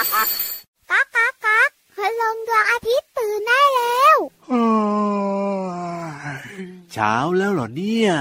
ก้ากก๊ากก๊ากพลงดวงอาทิตย์ตื่นได้แล้วเช้าแล้วเหรอเนี่ย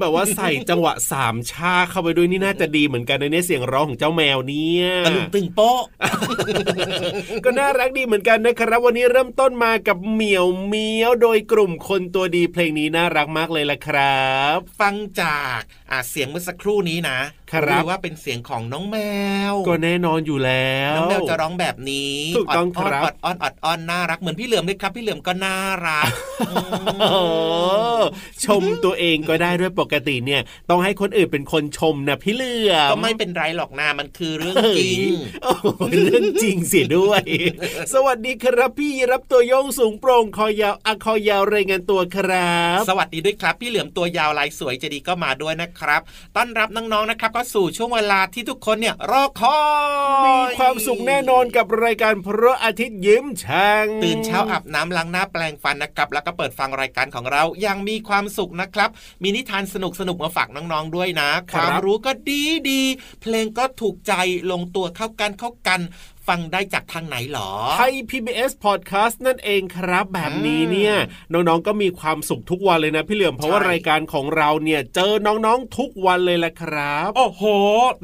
แบบว่าใส่จังหวะสามชาเข้าไปด้วยนี่น่าจะดีเหมือนกันในเนี่ยเสียงร้องของเจ้าแมวเนี่ยตะลุงตึงโป๊ะก็น่ารักดีเหมือนกันนะครับ วันนี้เริ่มต้นมากับเหมียวเมียวโดยกลุ่มคนตัวดีเพลงนี้น่ารักมากเลยล่ะครับ ฟังจากอะเสียงเมื่อสักครู่นี้นะครับว่าเป็นเสียงของน้องแมว ก็แน่นอนอยู่แล้ว น้องแมวจะร้องแบบนี้ถูกต้องดๆครับอดอ้อนอดอ้อนน่ารักเหมือนพี่เหลือมเลยครับ พี่เหลือมก็น่ารักอืมโอ้ชมตัวเองก็ได้ด้วยปกติเนี่ย ต้องให้คนอื่นเป็นคนชมนะพี่เหลือมก็ไม่เป็นไรหรอกนามันคือเรื่องจริงโอ้โหเรื่องจริงเสียด้วย สวัสดีครับพี่รับตัวโยงสูงโปร่งคอยาวอะคอยาวรายงานตัวครับ สวัสดีด้วยครับ พี่เหลือมตัวยาวลายสวยใจะดีก็มาด้วยนะครับ ต้อนรับน้องๆนะครับก็สู่ช่วงเวลาที่ทุกคนเนี่ยรอคอยมีความสุขแน่นอนกับรายการพระอาทิตย์ยิ้มช่างตื่นเช้าอาบน้ำล้างหน้าแปลงฟันนะครับแล้วก็เปิดฟังรายการของเรายังมีความสุขนะครับ มีนิทานสนุกสนุกๆมาฝากน้องๆด้วยนะ ความรู้ก็ดีดีๆเพลงก็ถูกใจลงตัวเข้ากันเข้ากัน ฟังได้จากทางไหนหรอไทย PBS Podcast นั่นเองครับ แบบนี้เนี่ยน้องๆก็มีความสุขทุกวันเลยนะพี่เหลือมเพราะว่าใช่รายการของเราเนี่ยเจอน้องๆทุกวันเลยแหละครับ โอ้โห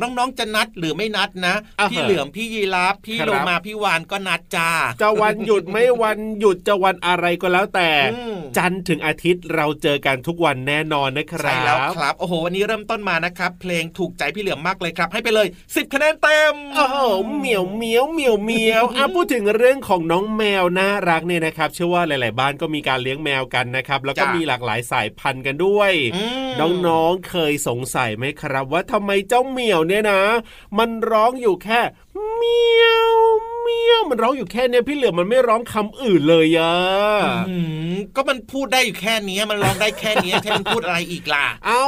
น้องๆจะนัดหรือไม่นัดนะอ่าฮะพี่เหลือมพี่ยีราฟพี่ครับโลมาพี่วานก็นัดจ้าจะวันหยุดไม่วันหยุดจะวันอะไรก็แล้วแต่อืมจันทร์ถึงอาทิตย์เราเจอกันทุกวันแน่นอนนะครัใช่บแล้วครับโอ้โหวันนี้เริ่มต้นมานะครับ เพลงถูกใจพี่เหลือมมากเลยครับ ให้ไปเลย 10คะแนนเต็มโอ้โหเหมียวเหมียวเหมียวเหมียวอะพูดถึงเรื่องของน้องแมวน่ารักเนี่ยนะครับ เชื่อว่าหลาย ๆ บ้านก็มีการเลี้ยงแมวกันนะครับ แล้วก็จ้ะมีหลากหลายสายพันธุ์กันด้วยอืมน้อง ๆ เคยสงสัยไหมครับ ว่าทำไมเจ้าเหมียวเนี่ยนะ มันร้องอยู่แค่เหมียวเหมียวมันร้องอยู่แค่เนี้ยพี่เหลือมมันไม่ร้องคำอื่นเลยอะอืมก็มันพูดได้อยู่แค่เนี้ยมันร้องได้แค่เนี้ยให้มันพูดอะไรอีกล่ะ เอา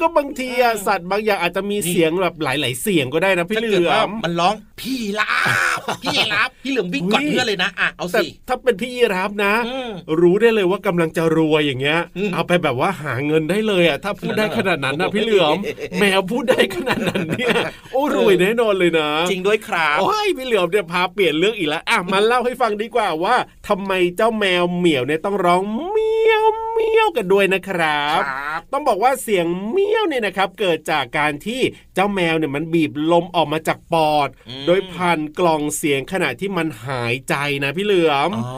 ก็บางทีอะสัตว์บางอย่างอาจจะมีเสียงแบบหลาย ๆ เสียงก็ได้นะพี่ถ้าเหเกิดลือว่ามมันร้องพี่ลาบพี่ลาบพี่เหลือมวิ่งกอดอุ๊ยเพื่อนเลยนะอะเอาแต่สิถ้าเป็นพี่ยีราฟนะอืมรู้ได้เลยว่ากำลังจะรวยอย่างเงี้ยอืมเอาไปแบบว่าหาเงินได้เลยอะถ้าพูดได้ขนาดนั้นนะพี่เหลือมแมวพูดได้ขนาดนั้นเนี่ยโอ้รวยแน่นอนเลยนะ จริงด้วยครับโอ้ยพี่เหลือมเนี่ยพาเปลี่ยนเรื่องอีกแล้วอะมาเล่าให้ฟังดีกว่าว่าทำไมเจ้าแมวเหมียวเนี่ยต้องร้องเมียวเมียวกันด้วยนะครับครับต้องบอกว่าเสียงเมียวเนี่ยนะครับ เกิดจากการที่เจ้าแมวเนี่ยมันบีบลมออกมาจากปอดอืมโดยผ่านกล่องเสียงขณะที่มันหายใจนะพี่เหลือมอ๋อ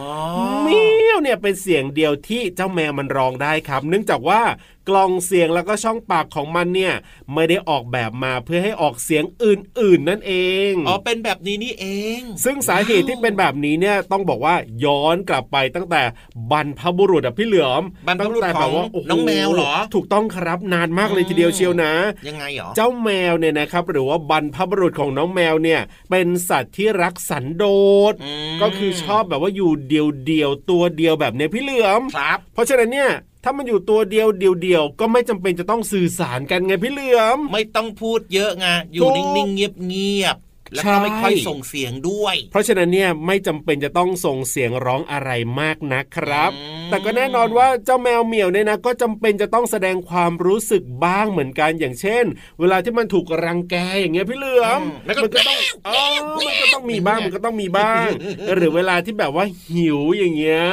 เมียวเนี่ยเป็นเสียงเดียวที่เจ้าแมวมันร้องได้ครับ เนื่องจากว่ากล่องเสียงแล้วก็ช่องปากของมันเนี่ยไม่ได้ออกแบบมาเพื่อให้ออกเสียงอื่นๆ นั่นเองอ๋อเป็นแบบนี้นี่เอง ซึ่งสาเหตุที่เป็นแบบนี้เนี่ยต้องบอกว่าย้อนกลับไปตั้งแต่บรรพบุรุษอะพี่เหลือมบรรพบุรุษตั้แต่ของแบบว่าโโน้องแมวเหรอ ถูกต้องครับนานมากเลยทีเดียวเชียวนะ ยังไงเหรอ เจ้าแมวเนี่ยนะครับหรือว่าบรรพบุรุษของน้องแมวเนี่ยเป็นสัตว์ที่รักสันโดษอืมก็คือชอบแบบว่าอยู่เดียวเดียวๆตัวเดียวแบบเนี้ยพี่เหลือมครับ เพราะฉะนั้นเนี่ย ถ้ามันอยู่ตัวเดียวเดียวเดียวๆก็ไม่จำเป็นจะต้องสื่อสารกันไงพี่เหลือม ไม่ต้องพูดเยอะไงอยู่ถูกนิ่งๆเงียบแล้วก็ไม่ค่อยส่งเสียงด้วย เพราะฉะนั้นเนี่ยไม่จำเป็นจะต้องส่งเสียงร้องอะไรมากนะครับอืมแต่ก็แน่นอนว่าเจ้าแมวเหมียวเนี่ยนะก็จำเป็นจะต้องแสดงความรู้สึกบ้างเหมือนกันอย่างเช่น เวลาที่มันถูกรังแกอย่างเงี้ยพี่เหลือมอืมแล้วก็มันก็ต้องอ๋อมันก็ต้องมีบ้างมันก็ต้องมีบ้าง หรือเวลาที่แบบว่าหิวอย่างเงี้ย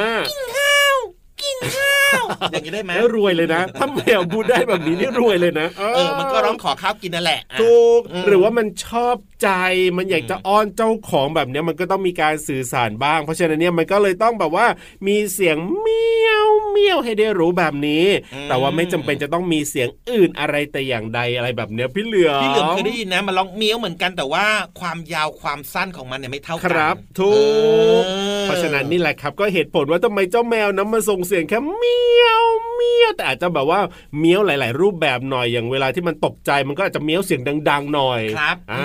อย่างนี้ได้ไหมแล้วรวยเลยนะถ้าแมวพูดได้แบบนี้นี่รวยเลยนะเออ มันก็ร้องขอข้าวกินนั่นแหละอะถูกอืมหรือว่ามันชอบใจมันอยากจะอ้อนเจ้าของแบบเนี้ยมันก็ต้องมีการสื่อสารบ้าง เพราะฉะนั้นเนี่ยมันก็เลยต้องแบบว่ามีเสียงเมียว เมียวให้ได้รู้แบบนี้ แต่ว่าไม่จำเป็นจะต้องมีเสียงอื่นอะไรแต่อย่างใดอะไรแบบเนี้ยพี่เหลือมพี่เหลือมเคยได้ยินนะมันร้องเมี้ยวเหมือนกันแต่ว่าความยาวความสั้นของมันเนี่ยไม่เท่าคกันรับถูกออเพราะฉะนั้นนี่แหละครับก็เหตุผลว่าทำไมเจ้าแมวนั้นมันส่งเสียงแค่เมียว เมียวแต่อาจจะแบบว่าเมียวหลาย ๆ รูปแบบหน่อยอย่างเวลาที่มันตกใจมันก็อาจจะเมียวเสียงดัง ๆ หน่อยครับอ่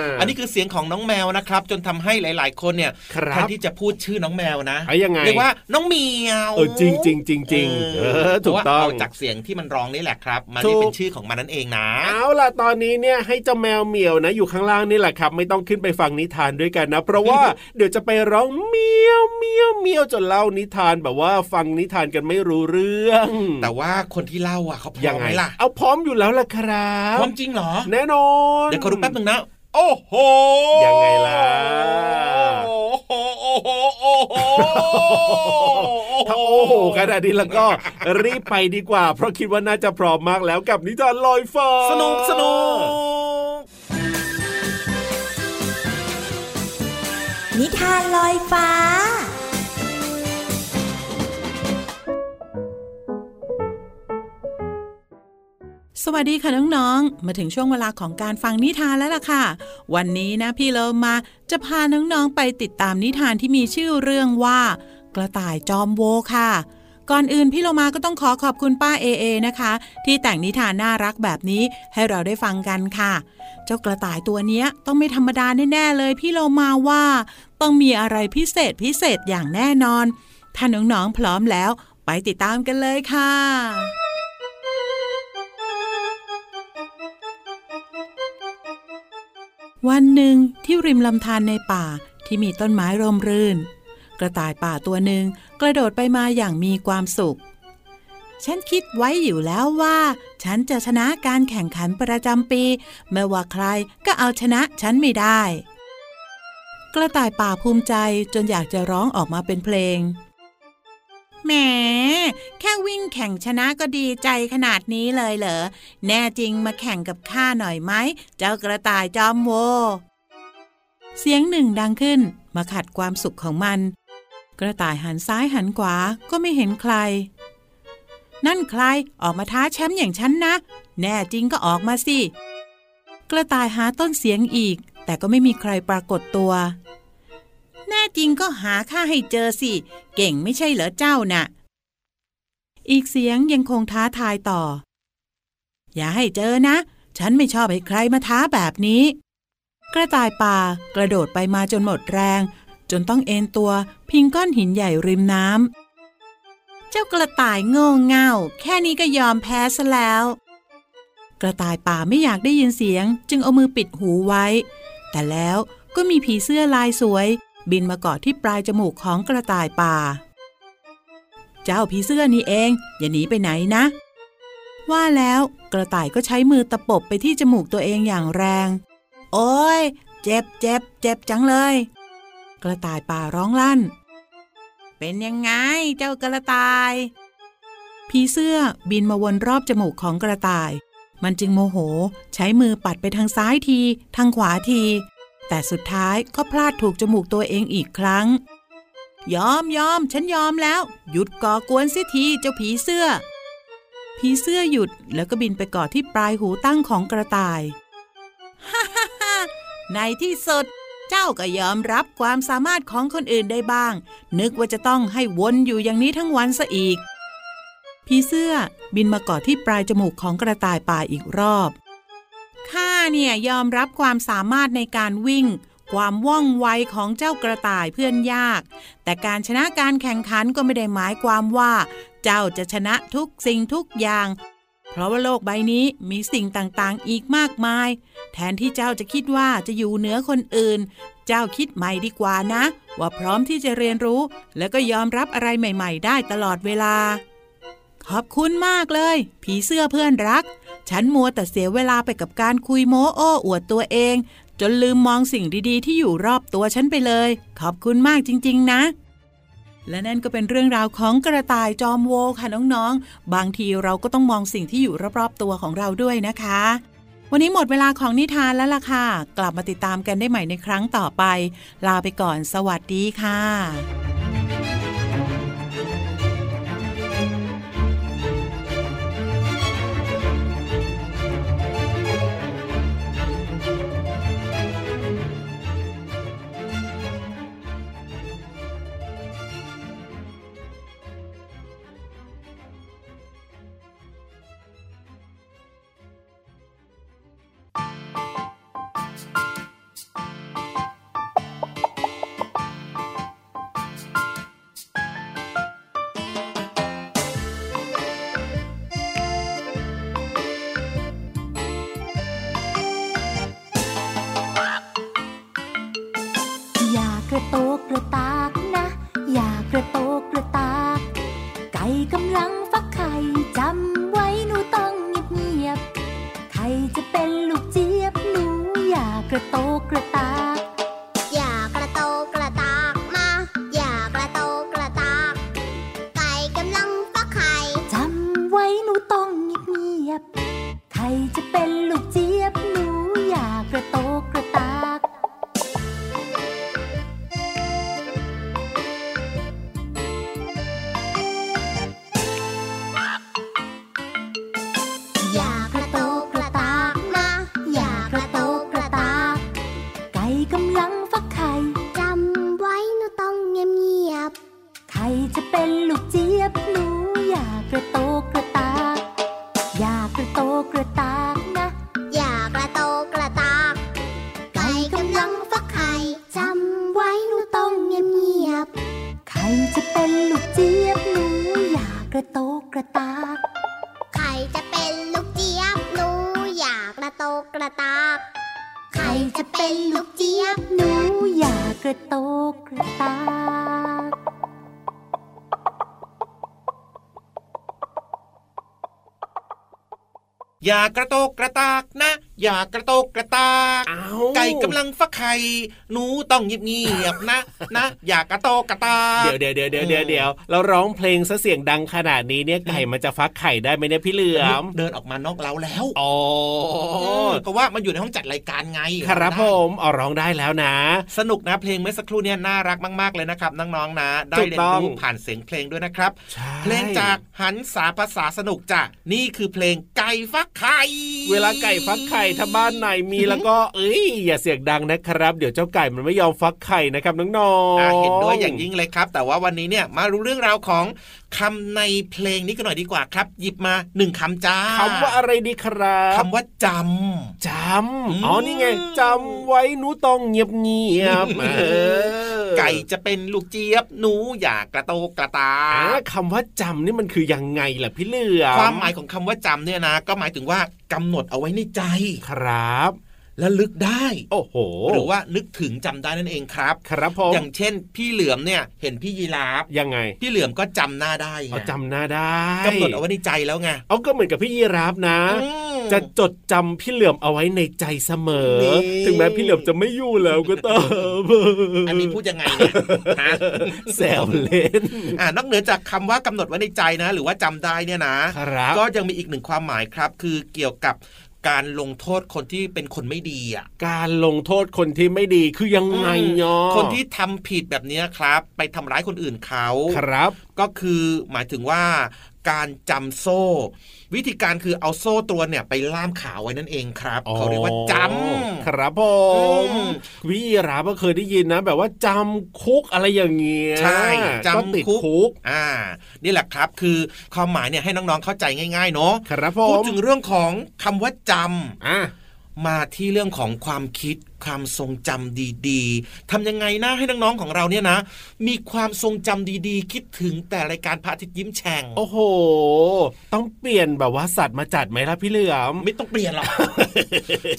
าอันนี้คือเสียงของน้องแมวนะครับ จนทำให้หลาย ๆ คนเนี่ยครับแทนที่จะพูดชื่อน้องแมวนะเอายังไงเรียกว่าน้องเหมียวเออจริงจริงจริงจริงเออถูกต้องเพราะว่าเอาจากเสียงที่มันร้องนี่แหละครับ มันถูนี่กเป็นชื่อของมันนั่นเองนะเอาล่ะตอนนี้เนี่ยให้เจ้าแมวเหมียวนะอยู่ข้างล่างนี่แหละครับ ไม่ต้องขึ้นไปฟังนิทานด้วยกันนะ เพราะว่าเดี๋ยวจะไปร้องเมียวเมียวเมียวจนเล่านิทานแบบว่าฟังนิทานกันไม่รู้เรื่องแต่ว่าคนที่เล่าอะเขาพร้ยัอมงไงไหมล่ะ เอาพร้อมอยู่แล้วล่ะครับพร้อมจริงเหรอ แน่นอน เดี๋ยวขอดูแป๊บหนึ่งนะ โอ้โห ยังไงล่ะ โอ้โห โอ้โห โอ้โหถ้าโอ้โหขนาดนี้แล้วก็รีบไปดีกว่า เพราะคิดว่าน่าจะพร้อมมากแล้วกับนิทานลอยฟ้า สนุกสนุก นิทานลอยฟ้า สวัสดีค่ะน้องๆ มาถึงช่วงเวลาของการฟังนิทานแล้วล่ะค่ะ วันนี้นะพี่เรามาจะพาน้องๆไปติดตามนิทานที่มีชื่อเรื่องว่า กระต่ายจอมโวค่ะ ก่อนอื่นพี่เรามาก็ต้องขอขอบคุณป้าเอเอนะคะ ที่แต่งนิทานน่ารักแบบนี้ให้เราได้ฟังกันค่ะ เจ้ากระต่ายตัวนี้ต้องไม่ธรรมดาแน่ๆเลย พี่เรามาว่า ต้องมีอะไรพิเศษพิเศษอย่างแน่นอน ถ้าน้องๆพร้อมแล้ว ไปติดตามกันเลยค่ะ วันหนึ่งที่ริมลำธารในป่าที่มีต้นไม้ร่มรื่น กระต่ายป่าตัวหนึ่งกระโดดไปมาอย่างมีความสุข ฉันคิดไว้อยู่แล้วว่า ฉันจะชนะการแข่งขันประจำปี ไม่ว่าใครก็เอาชนะฉันไม่ได้ กระต่ายป่าภูมิใจจนอยากจะร้องออกมาเป็นเพลง แหม แค่วิ่งแข่งชนะก็ดีใจขนาดนี้เลยเหรอ แน่จริงมาแข่งกับข้าหน่อยไหม เจ้ากระต่ายจอมโว เสียงหนึ่งดังขึ้น มาขัดความสุขของมัน กระต่ายหันซ้ายหันขวาก็ไม่เห็นใคร นั่นใครออกมาท้าแชมป์อย่างฉันนะ แน่จริงก็ออกมาสิ กระต่ายหาต้นเสียงอีก แต่ก็ไม่มีใครปรากฏตัว แน่จริงก็หาข้าให้เจอสิ เก่งไม่ใช่เหรอเจ้าน่ะ อีกเสียงยังคงท้าทายต่อ อย่าให้เจอนะ ฉันไม่ชอบให้ใครมาท้าแบบนี้ กระต่ายป่ากระโดดไปมาจนหมดแรง จนต้องเอนตัว พิงก้อนหินใหญ่ริมน้ำเจ้ากระต่ายโง่เง่า แค่นี้ก็ยอมแพ้ซะแล้ว กระต่ายป่าไม่อยากได้ยินเสียง จึงเอามือปิดหูไว้ แต่แล้วก็มีผีเสื้อลายสวย บินมาเกาะที่ปลายจมูกของกระต่ายป่า เจ้าผีเสื้อนี่เอง อย่าหนีไปไหนนะ ว่าแล้วกระต่ายก็ใช้มือตะปบไปที่จมูกตัวเองอย่างแรง โอ้ย เจ็บเจ็บเจ็บจังเลย กระต่ายป่าร้องลั่น เป็นยังไงเจ้ากระต่ายผีเสื้อบินมาวนรอบจมูกของกระต่าย มันจึงโมโห ใช้มือปัดไปทางซ้ายที ทางขวาที แต่สุดท้ายก็พลาดถูกจมูกตัวเองอีกครั้ง ยอมยอมฉันยอมแล้ว หยุดก่อกวนเสียทีเจ้าผีเสื้อ ผีเสื้อหยุดแล้วก็บินไปกาะที่ปลายหูตั้งของกระต่าย ฮ่าฮ่าฮ่าในที่สุดเจ้าก็ยอมรับความสามารถของคนอื่นได้บ้าง นึกว่าจะต้องให้วนอยู่อย่างนี้ทั้งวันซะอีกผีเสื้อบินมากาะที่ปลายจมูกของกระต่ายป่าอีกรอบ เนี่ยยอมรับความสามารถในการวิ่ง ความว่องไวของเจ้ากระต่ายเพื่อนยาก แต่การชนะการแข่งขันก็ไม่ได้หมายความว่า เจ้าจะชนะทุกสิ่งทุกอย่าง เพราะว่าโลกใบนี้มีสิ่งต่างๆ อีกมากมาย แทนที่เจ้าจะคิดว่าจะอยู่เหนือคนอื่น เจ้าคิดใหม่ดีกว่านะ ว่าพร้อมที่จะเรียนรู้ และก็ยอมรับอะไรใหม่ ๆ ได้ตลอดเวลา ขอบคุณมากเลย ผีเสื้อเพื่อนรัก ฉันมัวแต่เสียเวลาไปกับการคุยโม้โอ้อวดตัวเอง จนลืมมองสิ่งดีๆ ที่อยู่รอบตัวฉันไปเลย ขอบคุณมากจริง ๆ นะ และนั่นก็เป็นเรื่องราวของกระต่ายจอมโวค่ะน้องๆ บางทีเราก็ต้องมองสิ่งที่อยู่รอบๆตัวของเราด้วยนะคะ วันนี้หมดเวลาของนิทานแล้วล่ะค่ะ กลับมาติดตามกันได้ใหม่ในครั้งต่อไป ลาไปก่อน สวัสดีค่ะ จะเป็นลูกจี ระโตกกระตากอย่ากระโตกกระตากนะ อย่ากระโตกกระตากอ้าวไก่กำลังฟักไข่หนูต้องเงียบๆนะนะ อย่ากระโตกกระตากเดี๋ยวเดี๋ยวเดี๋ยวเดี๋ยวเดี๋ยวเดี๋ยวเราร้องเพลงซะเสียงดังขนาดนี้เนี่ยไก่มันจะฟักไข่ได้ไหมเนี่ยพี่เหลือมเดินออกมานอกเล้าแล้วอ๋อมก็ว่ามันอยู่ในห้องจัดรายการไง ครับผได้มเอาร้องได้แล้วนะ สนุกนะเพลงเมื่อสักครู่เนี่ยน่ารักมากๆเลยนะครับน้องๆนะ ได้ถูกเรียต้นองรู้ผ่านเสียงเพลงด้วยนะครับใช่เพลงจากหันสาภาษาสนุกจ้ะนี่คือเพลงไก่ฟักไข่เวลาไก่ฟักไข่ถ้าบ้านไหนมีแล้วก็เอ้ยอย่าเสียงดังนะครับ เดี๋ยวเจ้าไก่มันไม่ยอมฟักไข่นะครับน้องๆอะเห็นด้วยอย่างยิ่งเลยครับ แต่ว่าวันนี้เนี่ยมารู้เรื่องราวของคำในเพลงนี้กันหน่อยดีกว่าครับ หยิบมาหนึ่งคำจ้าคำว่าอะไรดีครับคำว่าจจอืมำอ๋อนี่ไงจำไว้หนูต้องเงียบเงียบำ ไก่จะเป็นลูกเจี๊ยบหนูอย่ากระโตกกระตาอ่าคำว่าจำนี่มันคือยังไงล่ะพี่เหลือมความหมายของคำว่าจำเนี่ยนะ ก็หมายถึงว่ากำหนดเอาไว้ในใจครับ และลึกได้ โอ้โห หรือว่านึกถึงจำได้นั่นเองครับ ครับผมอย่างเช่น พี่เหลือมเนี่ยเห็นพี่ยีราฟยังไง พี่เหลือมก็จำหน้าได้ไงเอาจำหน้าได้กำหนดเอาไว้ในใจแล้วไงเอาก็เหมือนกับพี่ยีราฟนะอืมจะจดจำพี่เหลือมเอาไว้ในใจเสมอนี่ถึงแม้พี่เหลือมจะไม่อยู่แล้วก็ตามอันนี้พูดยังไงเนี่ยฮะแซวเล่นอ่านอกเหนือจากคำว่ากำหนดไว้ในใจนะ หรือว่าจำได้เนี่ยนะครับก็ยังมีอีกหนึ่งความหมายครับ คือเกี่ยวกับ การลงโทษคนที่เป็นคนไม่ดีอะ การลงโทษคนที่ไม่ดีคือยังไงเนาะคนที่ทำผิดแบบเนี้ยครับ ไปทำร้ายคนอื่นเขาครับ ก็คือหมายถึงว่า การจำโซ่ วิธีการคือเอาโซ่ตัวเนี่ยไปล่ามขาไว้นั่นเองครับ เขาเรียกว่าจำครับผมอืมวิราบก็เคยได้ยินนะ แบบว่าจำคุกอะไรอย่างเงี้ยใช่ก็ติดจำคุกคุกอ่า นี่แหละครับคือความหมายเนี่ยให้น้องๆเข้าใจง่ายๆเนาะครับผพูดมถึงเรื่องของคำว่าจำอะมาที่เรื่องของความคิด ความทรงจำดีๆทำยังไงนะให้น้องๆของเราเนี่ยนะ มีความทรงจำดีๆ คิดถึงแต่รายการพระอาทิตย์ยิ้มแฉ่งโอ้โห ต้องเปลี่ยนแบบว่าสัตว์มาจัดไหมล่ะพี่เหลือมไม่ต้องเปลี่ยนหรอก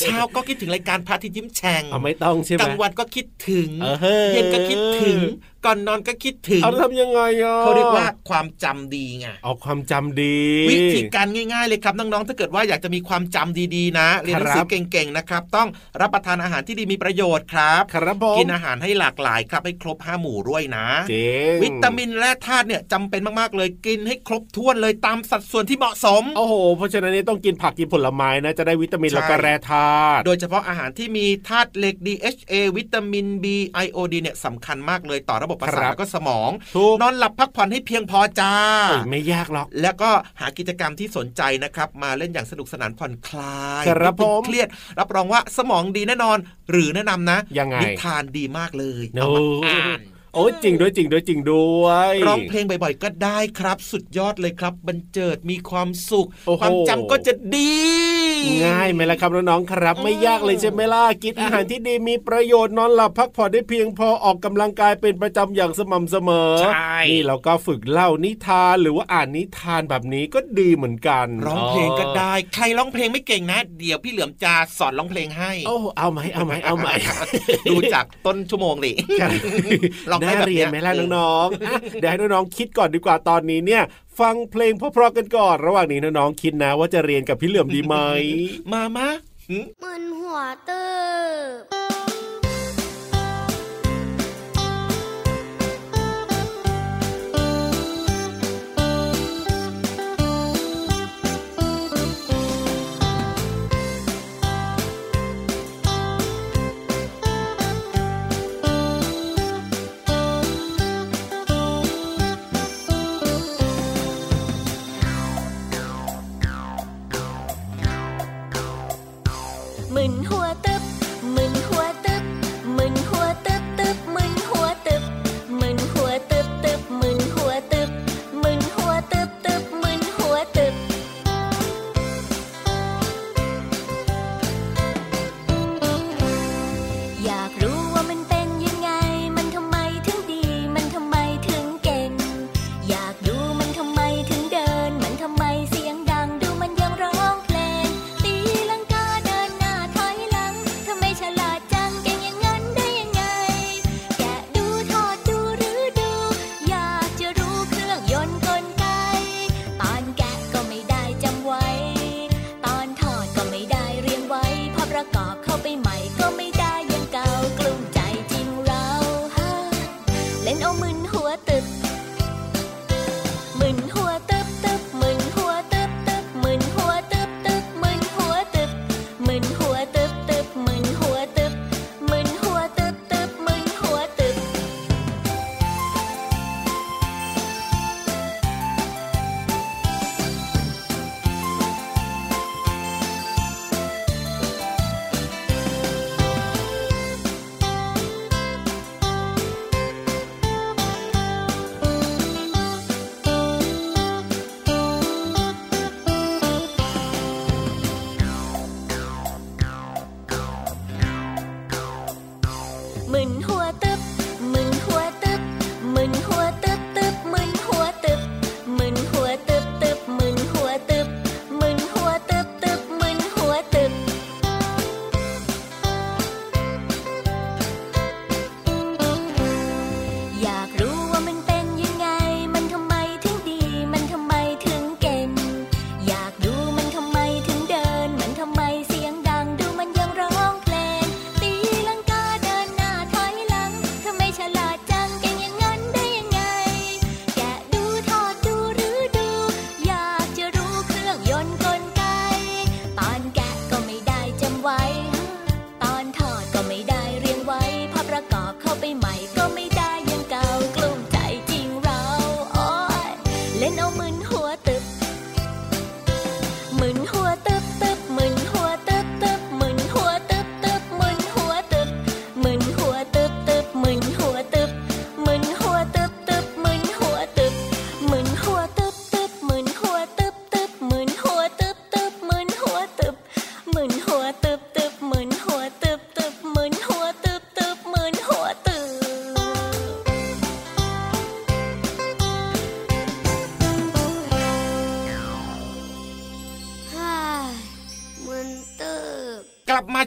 เช้าก็คิดถึงรายการพระอาทิตย์ยิ้มแฉ่งเอาไม่ต้องใช่ไหมกลางวันก็คิดถึงเออเฮ้ยเย็นก็คิดถึงก่อนนอนก็คิดถึงเอาทำยังไงอะเขาเรียกว่าความจำดีไงเอาความจำดี วิธีการง่าย ๆ เลยครับน้องๆถ้าเกิดว่าอยากจะมีความจำดีๆ นะเรียนหนังสืครัอบเก่งๆนะครับ ต้องรับประทานอาหารที่ดีมีประโยชน์ครับครับผมกินอาหารให้หลากหลายครับให้ครบห้าหมู่ด้วยนะเจ๋งวิตามินและธาตุเนี่ยจำเป็นมากๆเลยกินให้ครบถ้วนเลยตามสัดส่วนที่เหมาะสมโอ้โหเพราะฉะนั้นนี่ต้องกินผักกินผลไม้นะจะได้วิตามินใช่แล้วก็แร่ธาตุโดยเฉพาะอาหารที่มีธาตุเหล็ก DHA วิตามิน B ไอโอดีเนี่ยสำคัญมากเลยต่อระบบประสาทแล้วก็สมองทุกนอนหลับพักผ่อนให้เพียงพอจ้าเอ้ยไม่ยากหรอก แล้วก็หากิจกรรมที่สนใจนะครับ มาเล่นอย่างสนุกสนานผ่อนคลายครับไตึงผมเครียด รับรองว่าสมองดีแน่นอนหรือแนะนำนะยังไงนิทานดีมากเลยโอ้เอามาอ่าน โอ้ยจริงด้วยจริงด้วยจริงด้วยร้องเพลงบ่อยๆก็ได้ครับ สุดยอดเลยครับบันเจิดมีความสุขโอ้โหความจำก็จะดี ง่ายไหมล่ะครับน้องๆครับ ไม่ยากเลยใช่ไหมล่ะกินอาหารที่ดีมีประโยชน์นอนหลับพักผ่อนได้เพียงพอออกกำลังกายเป็นประจำอย่างสม่ำเสมอใช่นี่เราก็ฝึกเล่านิทานหรือว่าอ่านนิทานแบบนี้ก็ดีเหมือนกัน ร้องเพลงก็ได้ ใครร้องเพลงไม่เก่งนะ เดี๋ยวพี่เหลือมจะสอนร้องเพลงให้โอ้เอาไหมเอาไหมเอาไหมดูจากต้นชั่วโมงดิครับลองได้น่าแบบเรีเนี้ยนยไหมล่ะน้องๆอะเดี๋ยวให้น้องๆคิดก่อนดีกว่าตอนนี้เนี่ย ฟังเพลงเพราะๆกันก่อน ระหว่างนี้น้องๆคิดนะ ว่าจะเรียนกับพี่เหลือมดีไหม มามาหึมึนหัวเติบ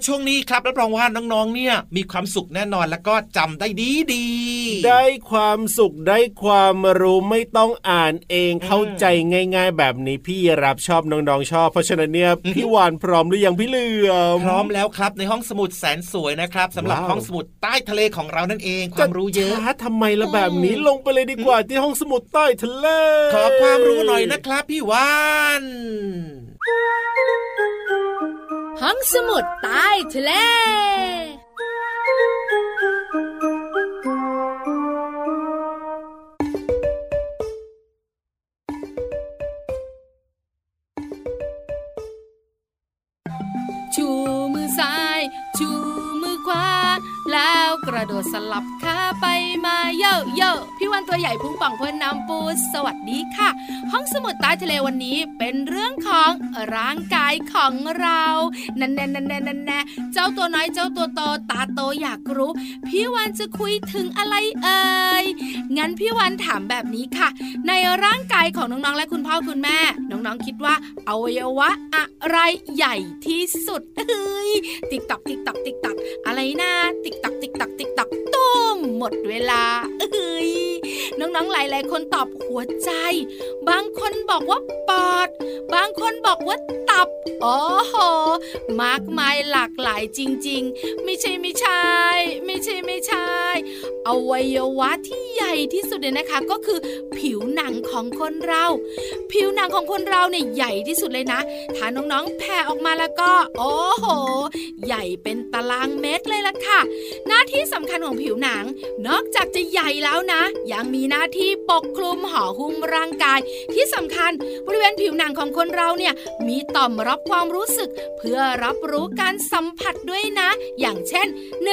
ช่วงนี้ครับรับรองว่าน้องๆเนี่ยมีความสุขแน่นอนแล้วก็จำได้ดีดี ได้ความสุขได้ความรู้ไม่ต้องอ่านเองเข้าใจง่าย ๆ แบบนี้พี่รับชอบน้องๆชอบ เพราะฉะนั้นเนี่ยพี่วานพร้อมหรือยังพี่เหลือมพร้อมแล้วครับในห้องสมุดแสนสวยนะครับสำหรับว้าวห้องสมุดใต้ทะเลของเรานั่นเองความรู้เยอะช้าทำไมละแบบนี้ลงไปเลยดีกว่าที่ห้องสมุดใต้ทะเลขอความรู้หน่อยนะครับพี่วาน ห้องสมุดใต้ทะเล ระโดดสลับขาไปมาเยอะเยอะพี่วันตัวใหญ่พุงป่องพนน้ำปูสวัสดีค่ะ ห้องสมุดใต้ทะเลวันนี้เป็นเรื่องของร่างกายของเรานั่นแน่นั่นแน่นั่นแน่เจ้าตัวน้อยเจ้าตัวโตตาโตอยากรู้ พี่วันจะคุยถึงอะไรเอ่ยงั้นพี่วันถามแบบนี้ค่ะ ในร่างกายของน้องๆและคุณพ่อคุณแม่ น้องๆคิดว่าอวัยวะอะไรใหญ่ที่สุดเฮ้ยติ๊กตักติ๊กตักติ๊กตักอะไรนะติ๊กตัก ดเวลา เอ้ยน้องๆหลายๆคนตอบหัวใจ บางคนบอกว่าปอด บางคนบอกว่าตับโอ้โหมากมายหลากหลายจริง ๆ ไม่ใช่ไม่ใช่ ไม่ใช่ไม่ใช่อวัยวะที่ใหญ่ที่สุดเนี่ยนะคะ ก็คือผิวหนังของคนเรา ผิวหนังของคนเราเนี่ยใหญ่ที่สุดเลยนะ ถ้าน้องๆแผ่ออกมาแล้วก็ โอ้โห ใหญ่เป็นตารางเมตรเลยล่ะค่ะ หน้าที่สำคัญของผิวหนัง นอกจากจะใหญ่แล้วนะ ยังมีหน้าที่ปกคลุมห่อหุ้มร่างกาย ที่สำคัญบริเวณผิวหนังของคนเราเนี่ยมีต่อมรับความรู้สึก เพื่อรับรู้การสัมผัสด้วยนะ อย่างเช่น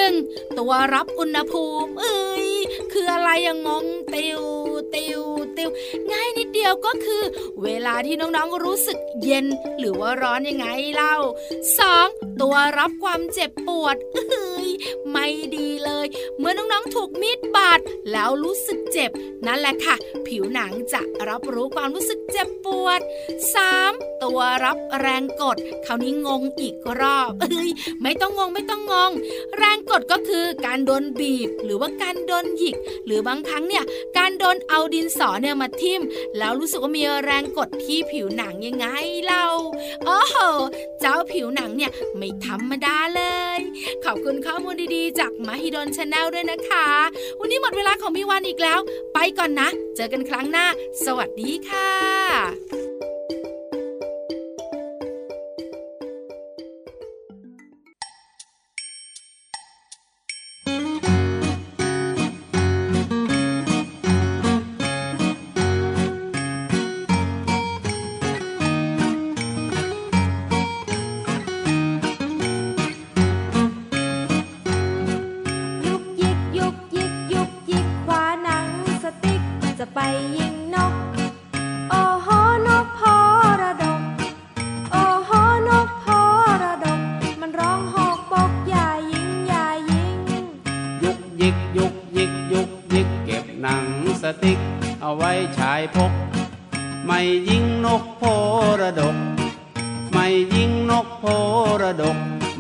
1. ตัวรับอุณหภูมิ เอ้ยคืออะไรอะงงติวติวติวง่ายนิดเดียวก็คือ เวลาที่น้องๆรู้สึกเย็น หรือว่าร้อนยังไงเล่า 2. ตัวรับความเจ็บปวดเอ้ยไม่ดีเลย เมื่อน้องๆถูกมีดบาดแล้วรู้สึกเจ็บ นั่นแหละค่ะ ผิวหนังจะรับรู้ความรู้สึกเจ็บปวด 3. ตัวรับแรงกดคราวนี้งงอีกรอบเอ้ยไม่ต้องงงไม่ต้องงง แรงกดก็คือการโดนบีบ หรือว่าการโดนหยิก หรือบางครั้งเนี่ยการโดนเอาดินสอเนี่ยมาทิ่ม แล้วรู้สึกว่ามีแรงกดที่ผิวหนังยังไงเล่าโอ้โหเจ้าผิวหนังเนี่ยไม่ธรรมดาเลย ขอบคุณข้อมูลดีๆ จาก Mahidol Channel ด้วยนะคะ วันนี้หมดเวลาของพี่วันอีกแล้ว ไปก่อนนะ เจอกันครั้งหน้า สวัสดีค่ะ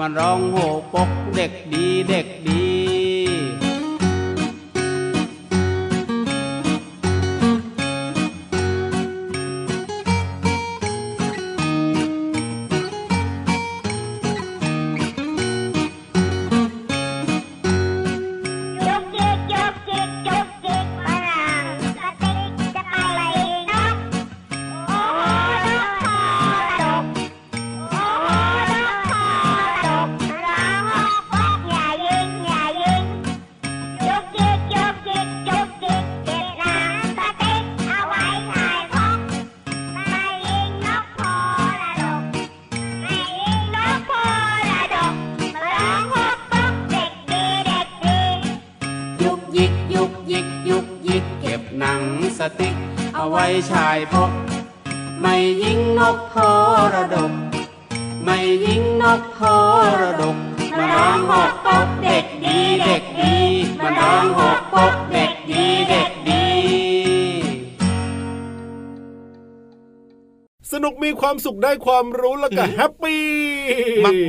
มันร้อง ยิ ความสุขได้ความรู้แล้วก็แฮปปี้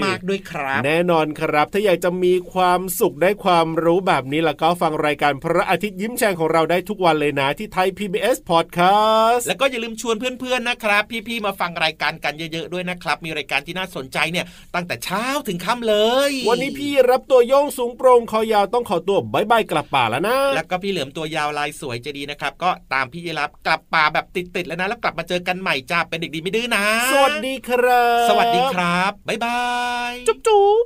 มากๆด้วยครับ แน่นอนครับ ถ้าอยากจะมีความสุขได้ความรู้แบบนี้แล้วก็ฟังรายการพระอาทิตย์ยิ้มแฉ่งของเราได้ทุกวันเลยนะที่ไทย PBS Podcast แล้วก็อย่าลืมชวนเพื่อนๆนะครับ พี่ๆมาฟังรายการกันเยอะๆด้วยนะครับ มีรายการที่น่าสนใจเนี่ยตั้งแต่เช้าถึงค่ำเลย วันนี้พี่รับตัวโยงสูงโปร่งคอยาวต้องขอตัวบายบายกลับป่าแล้วนะ แล้วก็พี่เหลือมตัวยาวลายสวยใจะดีนะครับ ก็ตามพี่ยีรับกลับป่าแบบติดๆแล้วนะ แล้วกลับมาเจอกันใหม่จ้าเป็นเด็กดีไม่ดื้อนะสวัสดีครับ สวัสดีครับ บ๊ายบาย จุ๊บจุ๊บ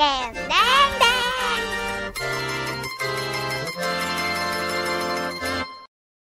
ยิ้